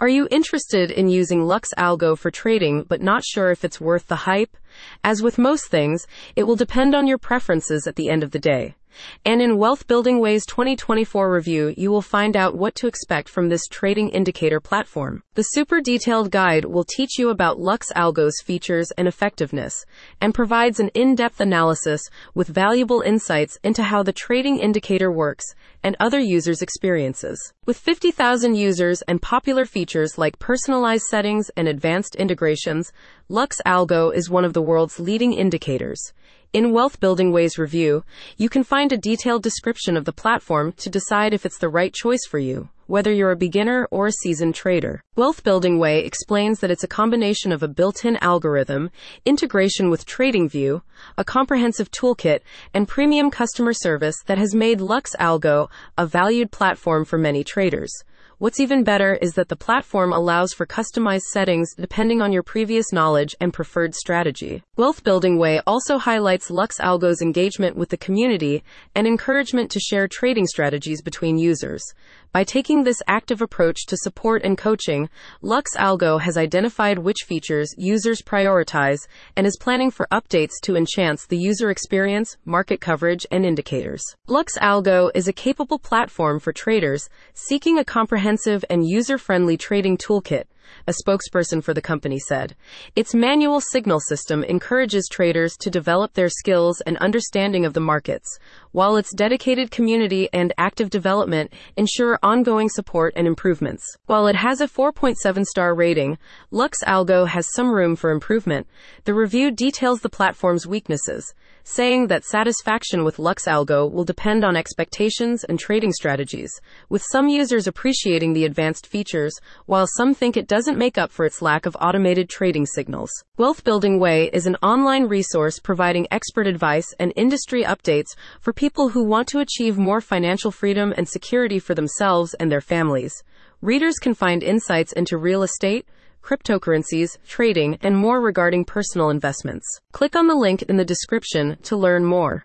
Are you interested in using Lux Algo for trading but not sure if it's worth the hype? As with most things, it will depend on your preferences at the end of the day. And in Wealth Building Ways 2024 review, you will find out what to expect from this trading indicator platform. The super detailed guide will teach you about Lux Algo's features and effectiveness and provides an in-depth analysis with valuable insights into how the trading indicator works and other users' experiences. With 50,000 users and popular features like personalized settings and advanced integrations, Lux Algo is one of the world's leading indicators. In Wealth Building Ways review, you can find a detailed description of the platform to decide if it's the right choice for you, whether you're a beginner or a seasoned trader. Wealth Building Way explains that it's a combination of a built-in algorithm, integration with TradingView, a comprehensive toolkit, and premium customer service that has made Lux Algo a valued platform for many traders. What's even better is that the platform allows for customized settings depending on your previous knowledge and preferred strategy. Wealth Building Way also highlights Lux Algo's engagement with the community and encouragement to share trading strategies between users. By taking this active approach to support and coaching, Lux Algo has identified which features users prioritize and is planning for updates to enhance the user experience, market coverage, and indicators. Lux Algo is a capable platform for traders seeking a comprehensive and user-friendly trading toolkit a spokesperson for the company said. Its manual signal system encourages traders to develop their skills and understanding of the markets, while its dedicated community and active development ensure ongoing support and improvements. While it has a 4.7 star rating, Lux Algo has some room for improvement. The review details the platform's weaknesses, saying that satisfaction with Lux Algo will depend on expectations and trading strategies, with some users appreciating the advanced features, while some think it doesn't make up for its lack of automated trading signals. Wealth Building Way is an online resource providing expert advice and industry updates for people who want to achieve more financial freedom and security for themselves and their families. Readers can find insights into real estate, cryptocurrencies, trading, and more regarding personal investments. Click on the link in the description to learn more.